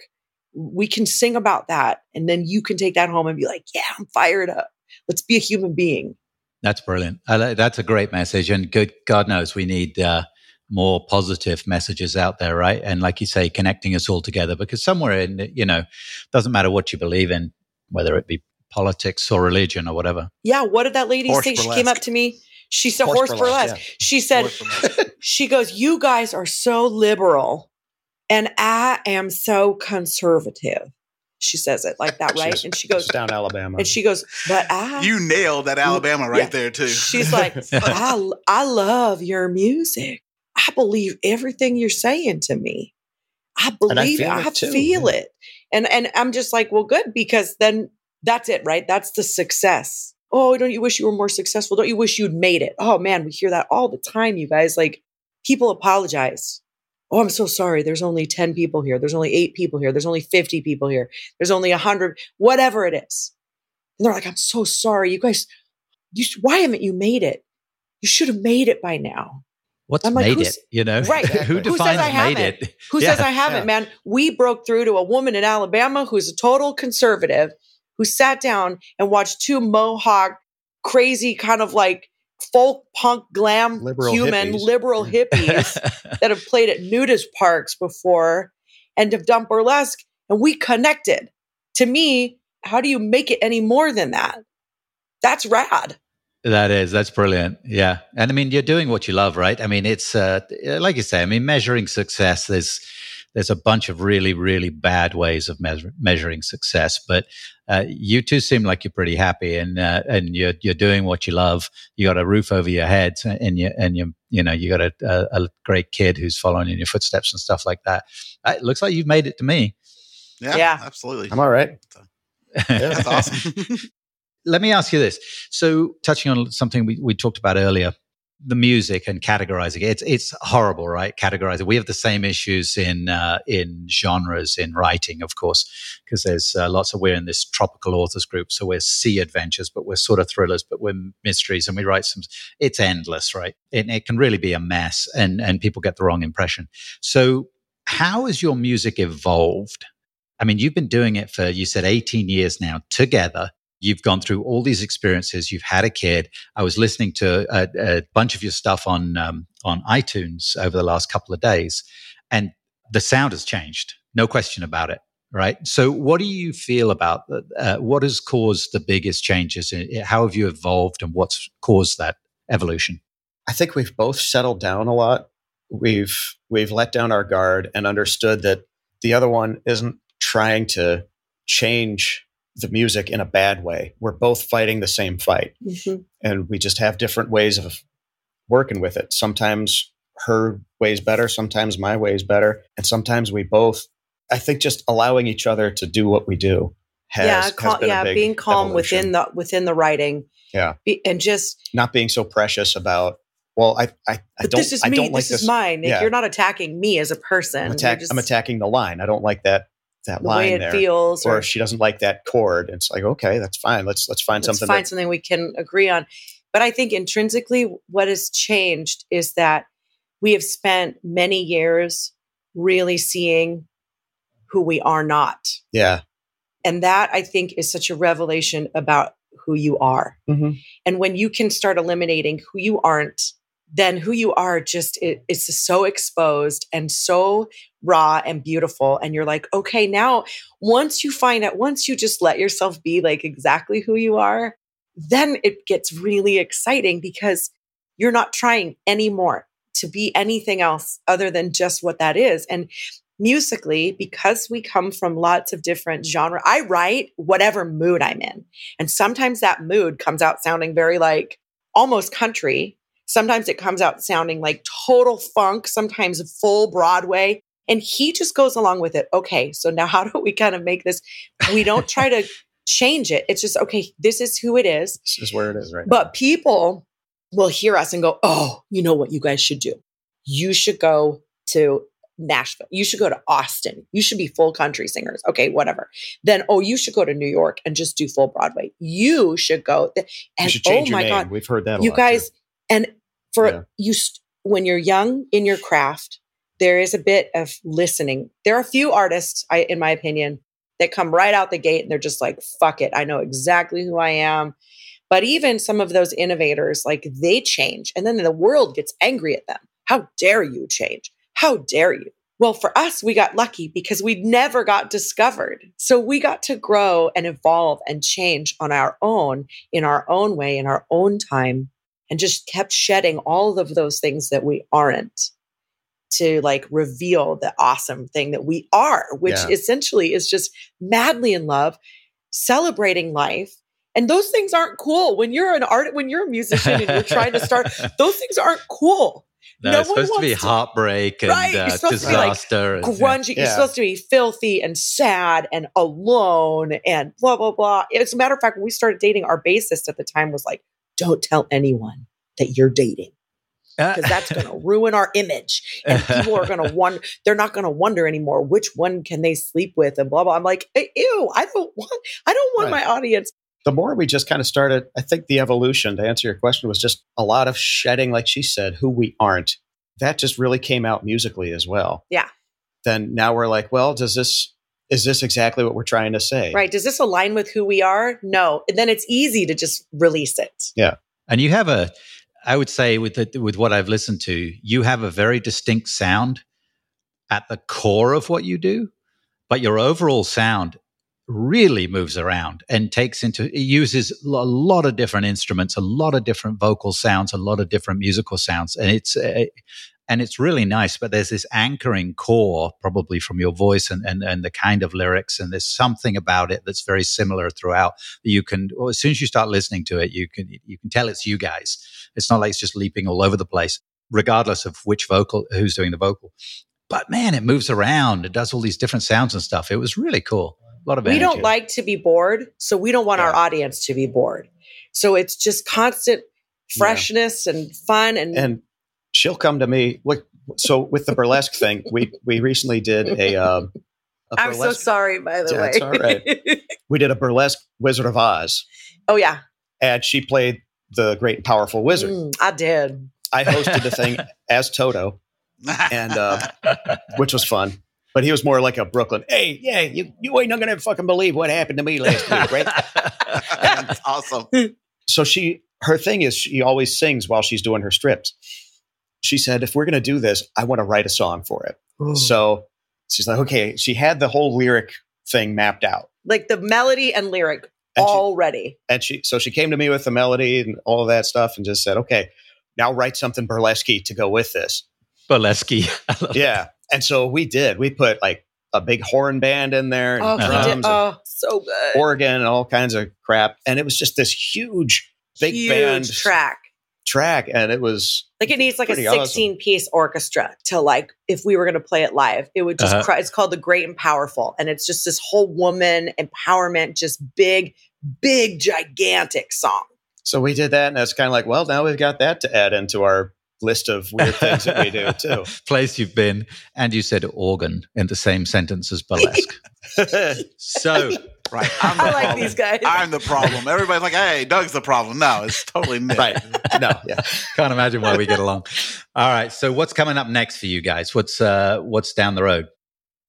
We can sing about that, and then you can take that home and be like, "Yeah, I'm fired up. Let's be a human being." That's brilliant. that's a great message, and good God knows we need uh, more positive messages out there, right? And like you say, connecting us all together because somewhere in you know, doesn't matter what you believe in, whether it be politics or religion or whatever. Yeah. What did that lady Horse say? She came up to me. She said Horse horse, burlesque, burlesque. She said, burlesque. she goes, You guys are so liberal and I am so conservative. She says it like that, right? She's- And she goes, she's down Alabama. and she goes, But I You nailed that Alabama right Yeah. there too. She's like, I, I love your music. I believe everything you're saying to me. I I believe it. feel it I too, feel yeah. it. And and I'm just like, well, good, because then that's it, right? That's the success. Oh, don't you wish you were more successful? Don't you wish you'd made it? Oh man, we hear that all the time, you guys. Like people apologize. Oh, I'm so sorry. There's only 10 people here. There's only eight people here. There's only 50 people here. There's only a 100, whatever it is. And they're like, I'm so sorry. You guys, you, why haven't you made it? You should have made it by now. What's I'm like, made who's- it? You know, Right. Who Who says defines I made haven't? it? Who Yeah, says I haven't, yeah. man? We broke through to a woman in Alabama who's a total conservative who sat down and watched two Mohawk, crazy kind of like folk punk glam Liberal human hippies. liberal hippies that have played at nudist parks before and have done burlesque and we connected. To me, how do you make it any more than that? That's rad. That is, that's brilliant. Yeah. And I mean, you're doing what you love, right? I mean, it's, uh, like you say, I mean, measuring success, there's, there's a bunch of really, really bad ways of measure, measuring success, but uh, you two seem like you're pretty happy, and uh, and you're you're doing what you love. You got a roof over your head, and you and you you know you got a, a, a great kid who's following in your footsteps and stuff like that. Uh, It looks like you've made it to me. Yeah, Yeah. absolutely. I'm all right. Yeah. That's awesome. Let me ask you this. So, touching on something we, we talked about earlier, the music and categorizing it. It's, it's horrible, right? Categorizing. We have the same issues in uh, in genres in writing, of course, because there's uh, lots of we're in this tropical authors group, so we're sea adventures, but we're sort of thrillers, but we're mysteries, and we write some. It's endless, right? It, it can really be a mess, and and people get the wrong impression. So, how has your music evolved? I mean, you've been doing it for you said 18 years now together. You've gone through all these experiences. You've had a kid. I was listening to a, a bunch of your stuff on um, on iTunes over the last couple of days, and the sound has changed. No question about it. Right. So, what do you feel about uh, what has caused the biggest changes? How have you evolved, and what's caused that evolution? I think we've both settled down a lot. We've we've let down our guard and understood that the other one isn't trying to change the music in a bad way. We're both fighting the same fight, Mhm. and we just have different ways of working with it. Sometimes her way's better, sometimes my way's better, and sometimes we both. I think just allowing each other to do what we do has, yeah, has cal- a yeah, being calm evolution. within the within the writing. Yeah. Be, and just not being so precious about. Well, I I, I don't this is I me. don't like this, this is mine. Yeah. You're not attacking me as a person. I'm, attack, just I'm attacking the line. I don't like that that the line way it there. feels, or or if she doesn't like that chord, it's like okay, that's fine. Let's let's find something. let's something. find that, something we can agree on. But I think intrinsically, what has changed is that we have spent many years really seeing who we are not. yeah, And that I think is such a revelation about who you are. Mhm. And when you can start eliminating who you aren't, then who you are just it, it's so exposed and so raw and beautiful. And you're like, okay, now once you find out, once you just let yourself be like exactly who you are, then it gets really exciting because you're not trying anymore to be anything else other than just what that is. And musically, because we come from lots of different genre, I write whatever mood I'm in. And sometimes that mood comes out sounding very like almost country. Sometimes it comes out sounding like total funk, sometimes full Broadway. And he just goes along with it. Okay, so now how do we kind of make this? We don't try to change it. It's just, okay, this is who it is. this is where it is right now. But people will hear us and go, oh, you know what you guys should do? You should go to Nashville. You should go to Austin. You should be full country singers. Okay, whatever. Then, oh, you should go to New York and just do full Broadway. You should go. th- And should oh my name. God, We've heard that. A you lot, too. guys, and for Yeah. you, st- when you're young in your craft, there is a bit of listening. There are a few artists, I, in my opinion, that come right out the gate and they're just like, fuck it. I know exactly who I am. But even some of those innovators, like they change and then the world gets angry at them. How dare you change? How dare you? Well, for us, we got lucky because we never got discovered. So we got to grow and evolve and change on our own, in our own way, in our own time, and just kept shedding all of those things that we aren't to like reveal the awesome thing that we are, which Yeah. essentially is just madly in love, celebrating life. And those things aren't cool when you're an art, when you're a musician and you're trying to start, those things aren't cool. No, no it's one supposed to be to- heartbreak and Right, you're uh, supposed to be, like, disaster. and- grungy. You're supposed to be filthy and sad and alone and blah blah blah. As a matter of fact, when we started dating, our bassist at the time was like, "Don't tell anyone that you're dating because that's going to ruin our image, and people are going to wonder. They're not going to wonder anymore which one can they sleep with and blah blah." I'm like, "Eh, "Ew, I don't want. I don't want Right. my audience." the more we just kind of started, I think the evolution to answer your question was just a lot of shedding, like she said, who we aren't. That just really came out musically as well. Yeah. Then now we're like, well, does this is this exactly what we're trying to say? Right? Does this align with who we are? No. And then it's easy to just release it. Yeah. And you have a, I would say, with the, with what I've listened to, you have a very distinct sound at the core of what you do, but your overall sound really moves around and takes into it uses a lot of different instruments, a lot of different vocal sounds, a lot of different musical sounds, and it's. Uh, and it's really nice, but there's this anchoring core, probably from your voice and, and, and the kind of lyrics, and there's something about it that's very similar throughout. You can, well, as soon as you start listening to it, you can you can tell it's you guys. It's not like it's just leaping all over the place, regardless of which vocal, who's doing the vocal. But man, it moves around. It does all these different sounds and stuff. It was really cool. A lot of we energy. don't like to be bored so we don't want our audience to be bored so it's just constant freshness and fun and, And she'll come to me. What? So with the burlesque thing, we we recently did a. Um, a i'm so sorry by the Yeah, way it's all right. We did a burlesque Wizard of Oz, oh yeah and she played the great and powerful wizard. Mm, i did I hosted the thing as Toto, and uh, which was fun. But he was more like a Brooklyn. Hey, yeah, you, you ain't not gonna fucking believe what happened to me last week, right? That's awesome. so she, her thing is, she always sings while she's doing her strips. She said, if we're gonna do this, I want to write a song for it. So she's like, okay. She had the whole lyric thing mapped out, like the melody and lyric And she- already and she, so she came to me with the melody and all of that stuff, and just said, okay, now write something burlesque to go with this. Burlesque. I love it. Yeah. And so we did. We put like a big horn band in there and oh, drums and oh so good organ and all kinds of crap. And it was just this huge, big huge band track track. And it was like it needs like a Pretty awesome. 16 piece orchestra to like if we were going to play it live it would just Uh-huh. cry it's called the great and powerful and it's just this whole woman empowerment just big big gigantic song so we did that. And it's kind of like, well, now we've got that to add into our list of weird things that we do too. Place you've been, and you said organ in the same sentence as burlesque. so Right. I'm the i like problem. these guys I'm the problem. Everybody's like, hey, Doug's the problem. No, it's totally me. right. No. Yeah. can't imagine why we get along. All right. So what's coming up next for you guys? What's uh what's down the road?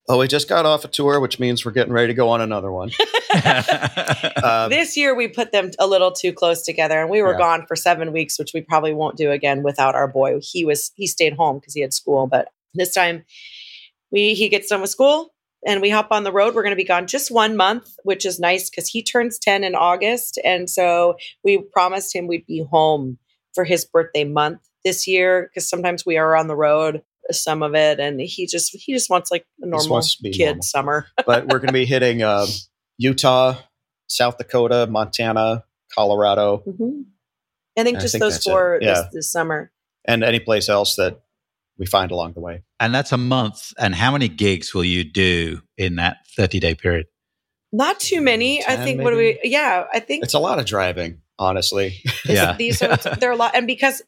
Oh, we just got off a tour, which means we're getting ready to go on another one. Uh, this year we put them a little too close together and we were Yeah. gone for seven weeks which we probably won't do again without our boy he was he stayed home because he had school but this time we he gets done with school and we hop on the road we're going to be gone just one month which is nice because he turns 10 in august and so we promised him we'd be home for his birthday month this year because sometimes we are on the road some of it and he just he just wants like a normal wants to be kid normal. summer but we're going to be hitting uh, Utah, South Dakota, Montana, Colorado, Mhm. i think I just think those four Yeah. this, this summer and any place else that we find along the way. and that's a month. And how many gigs will you do in that 30 day period? Not too many. I 10 think what do we yeah, I think It's a lot of driving, honestly. Yeah. these are there are a lot and because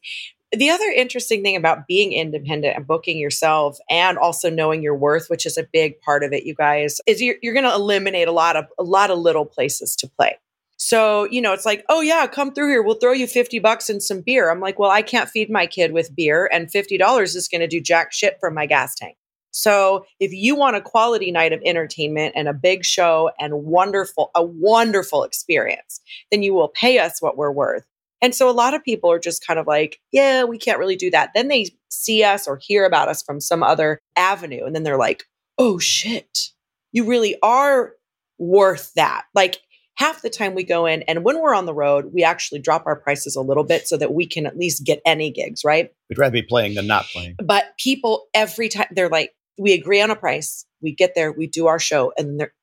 the other interesting thing about being independent and booking yourself and also knowing your worth, which is a big part of it, you guys, is you're, you're going to eliminate a lot of a lot of little places to play. So, you know, it's like, oh yeah, come through here. We'll throw you 50 bucks and some beer. I'm like, well, I can't feed my kid with beer and $50 is going to do jack shit for my gas tank. So if you want a quality night of entertainment and a big show and wonderful, a wonderful experience, then you will pay us what we're worth. And so a lot of people are just kind of like, yeah, we can't really do that. Then they see us or hear about us from some other avenue. And then they're like, oh shit, you really are worth that. Like half the time we go in and when we're on the road, we actually drop our prices a little bit so that we can at least get any gigs, right? We'd rather be playing than not playing. But people every time they're like, we agree on a price, we get there, we do our show, and they're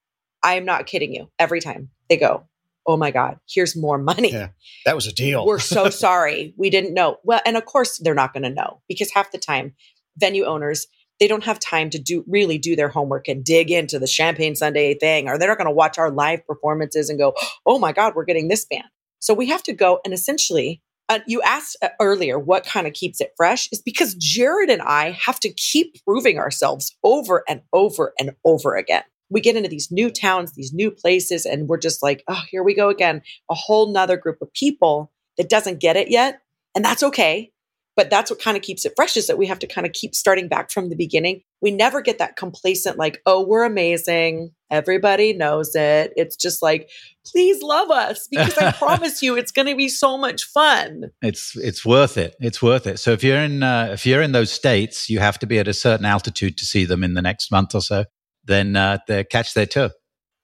I am not kidding you. Every time they go, Oh my God, here's more money. Yeah. That was a deal. We're so sorry. We didn't know. Well, and of course they're not going to know because half the time venue owners they don't have time to do really do their homework and dig into the Champagne Sunday thing, or they're not going to watch our live performances and go, "Oh my God, we're getting this band." So we have to go and essentially. Uh, you asked uh, earlier what kind of keeps it fresh is because Jared and I have to keep proving ourselves over and over and over again. We get into these new towns, these new places, and we're just like, oh, here we go again. A whole nother group of people that doesn't get it yet. And that's okay but that's what kind of keeps it fresh is that we have to kind of keep starting back from the beginning. We never get that complacent, like, oh, we're amazing. Everybody knows it. It's just like, please love us because I promise you it's going to be so much fun. It's it's worth it. It's worth it. So if you're in uh, if you're in those states, you have to be at a certain altitude to see them in the next month or so. Then uh, they catch their tour.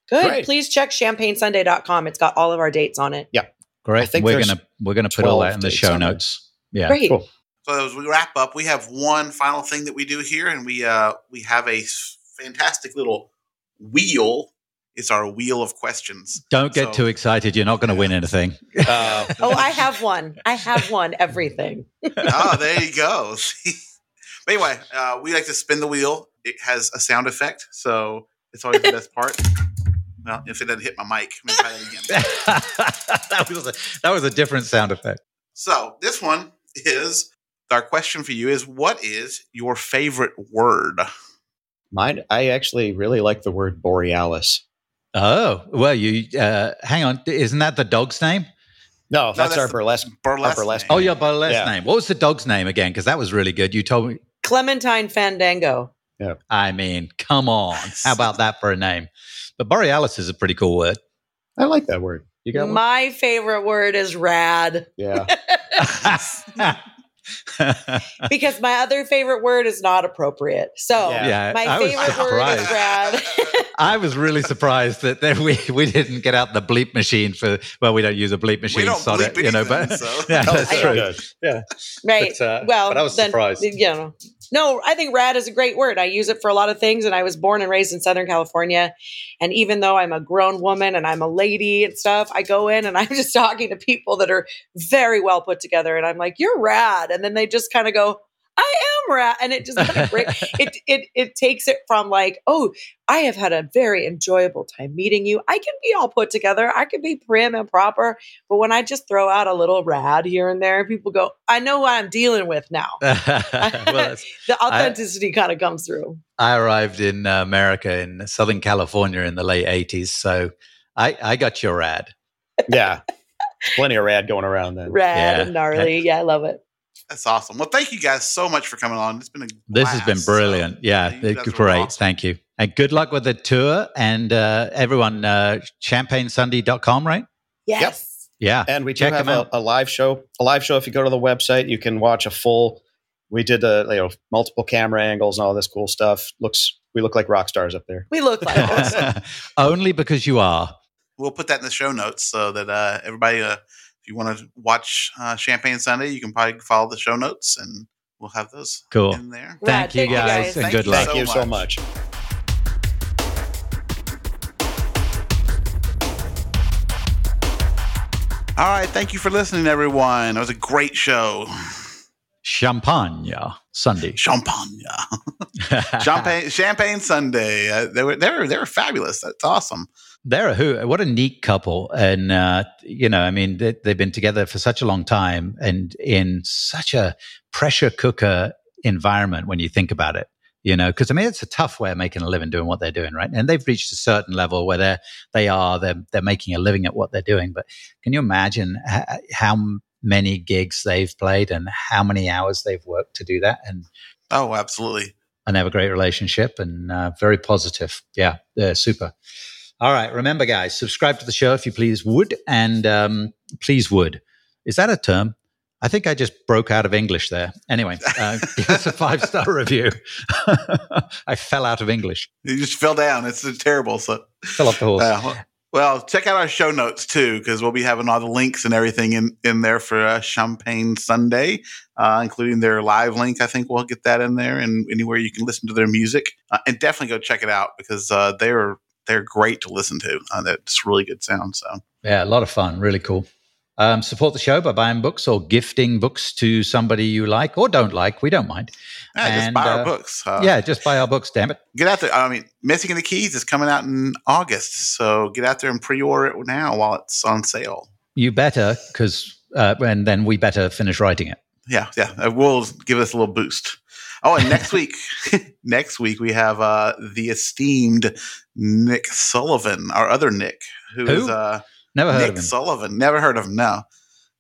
Good. Great. Please check champagnesunday.com. It's got all of our dates on it. Yeah. Great. I think we're gonna we're gonna put all that in the show notes. Yeah. Great. Cool. So as we wrap up, we have one final thing that we do here, and we uh, we have a fantastic little wheel. It's our wheel of questions. Don't get So- too excited. You're not going to win anything. Uh, Oh, I have one. I have one. Everything. oh, there you go. but anyway, uh, we like to spin the wheel. It has a sound effect, so it's always the best part. Well, if it doesn't hit my mic, let me try that again. that was a, that was a different sound effect. So this one is our question for you: is what is your favorite word? mine, I actually really like the word borealis. Oh well, you uh, hang on. Isn't that the dog's name? No, that's, that's our the burlesque. Burlesque. burlesque. Oh, name. your burlesque Yeah. name. What was the dog's name again? Because that was really good. You told me. Clementine Fandango. Yeah. I mean, come on. How about that for a name? But borealis is a pretty cool word. I like that word. You got one? My favorite word is rad Yeah. because my other favorite word is not appropriate. So Yeah. yeah, my I was favorite word is surprised. rad. I was really surprised that, that we, we didn't get out the bleep machine for well, we don't use a bleep machine. We don't sod bleep it, you know, anything, but so. yeah, that's true. good. right. But, uh, well, but I was then, surprised. You know, no, I think rad is a great word. I use it for a lot of things, and I was born and raised in Southern California. And even though I'm a grown woman and I'm a lady and stuff, I go in and I'm just talking to people that are very well put together, and I'm like, "You're rad," and then they just kind of go. I am rad, and it just kind of break, it it it takes it from like, oh, I have had a very enjoyable time meeting you. I can be all put together. I can be prim and proper. But when I just throw out a little rad here and there, people go, I know what I'm dealing with now. well, that's- The authenticity kind of comes through. I arrived in uh, America in Southern California in the late 80s. So I, I got your rad Yeah. Plenty of rad going around then. Rad Yeah. and gnarly. Yeah, I love it. That's awesome. Well, thank you guys so much for coming on. It's been a This has been brilliant. So, yeah, you they're guys were great. awesome. Thank you. And good luck with the tour. And uh, everyone, uh, champagnesunday.com, right? Yes. Yeah. And we do have a, a live show. A live show. If you go to the website, you can watch a full. We did the you know multiple camera angles and all this cool stuff. Looks we look like rock stars up there. We look like it. Only because you are. We'll put that in the show notes so that uh, everybody, uh, if you want to watch uh, Champagne Sunday, you can probably follow the show notes and we'll have those Cool. in there. Thank Rad. you guys, and Thank good you luck. Thank so you so much. much. All right. Thank you for listening, everyone. That was a great show. Champagne Sunday. Champagne. Champagne, Champagne Sunday. Uh, they were they were they were fabulous. That's awesome. They're a who? What a neat couple, and uh, you know, I mean, they, they've been together for such a long time, and in such a pressure cooker environment. When you think about it, you know, because I mean, it's a tough way of making a living doing what they're doing, right? And they've reached a certain level where they're they are they're they're making a living at what they're doing. But can you imagine how many gigs they've played and how many hours they've worked to do that? And Oh, absolutely. and they have a great relationship and uh, very positive. Yeah, they're super. All right. Remember, guys, subscribe to the show if you please would. And um, please would. Is that a term? I think I just broke out of English there. Anyway, uh, give us a five star review. I fell out of English. You just fell down. It's terrible. So fell off the horse. Uh, well, check out our show notes too, because we'll be having all the links and everything in, in there for uh, Champagne Sunday, uh, including their live link. I think we'll get that in there, and anywhere you can listen to their music. Uh, and definitely go check it out because uh, they're they're great to listen to. Uh, that's really good sound. So yeah, a lot of fun, really cool. Um, support the show by buying books or gifting books to somebody you like or don't like. We don't mind. Yeah, and, just buy our uh, books. Uh, yeah, just buy our books. Damn it! Get out there. I mean, Missing in the Keys is coming out in August, so get out there and pre-order it now while it's on sale. You better, because uh, and then we better finish writing it. Yeah, yeah. It will give us a little boost. Oh, and next week, next week we have uh, the esteemed Nick Sullivan, our other Nick, who, who? is uh, Never heard Nick of him. Sullivan. Never heard of him. No,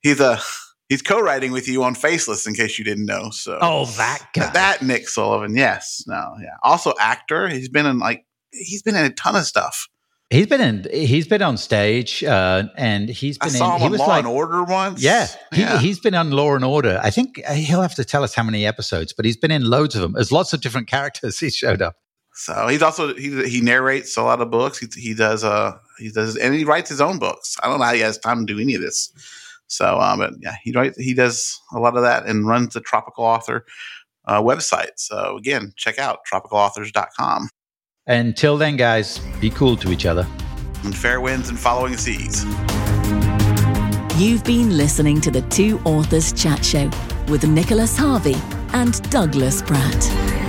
he's a he's co-writing with you on Faceless. In case you didn't know. So oh, that guy, that Nick Sullivan. Yes. No. Yeah. Also actor. He's been in like he's been in a ton of stuff. He's been in. He's been on stage, uh, and he's been I saw in. Him he was Law like, and Order once. Yeah, he, yeah. he's been on Law and Order. I think uh, he'll have to tell us how many episodes, but he's been in loads of them. There's lots of different characters. He showed up. So he's also he he narrates a lot of books. He, he does uh he does and he writes his own books. I don't know how he has time to do any of this. So um, but yeah, he writes he does a lot of that and runs the Tropical Author uh, website. So again, check out tropicalauthors.com. Until then, guys, be cool to each other. And fair winds and following seas. You've been listening to the Two Authors Chat Show with Nicholas Harvey and Douglas Pratt.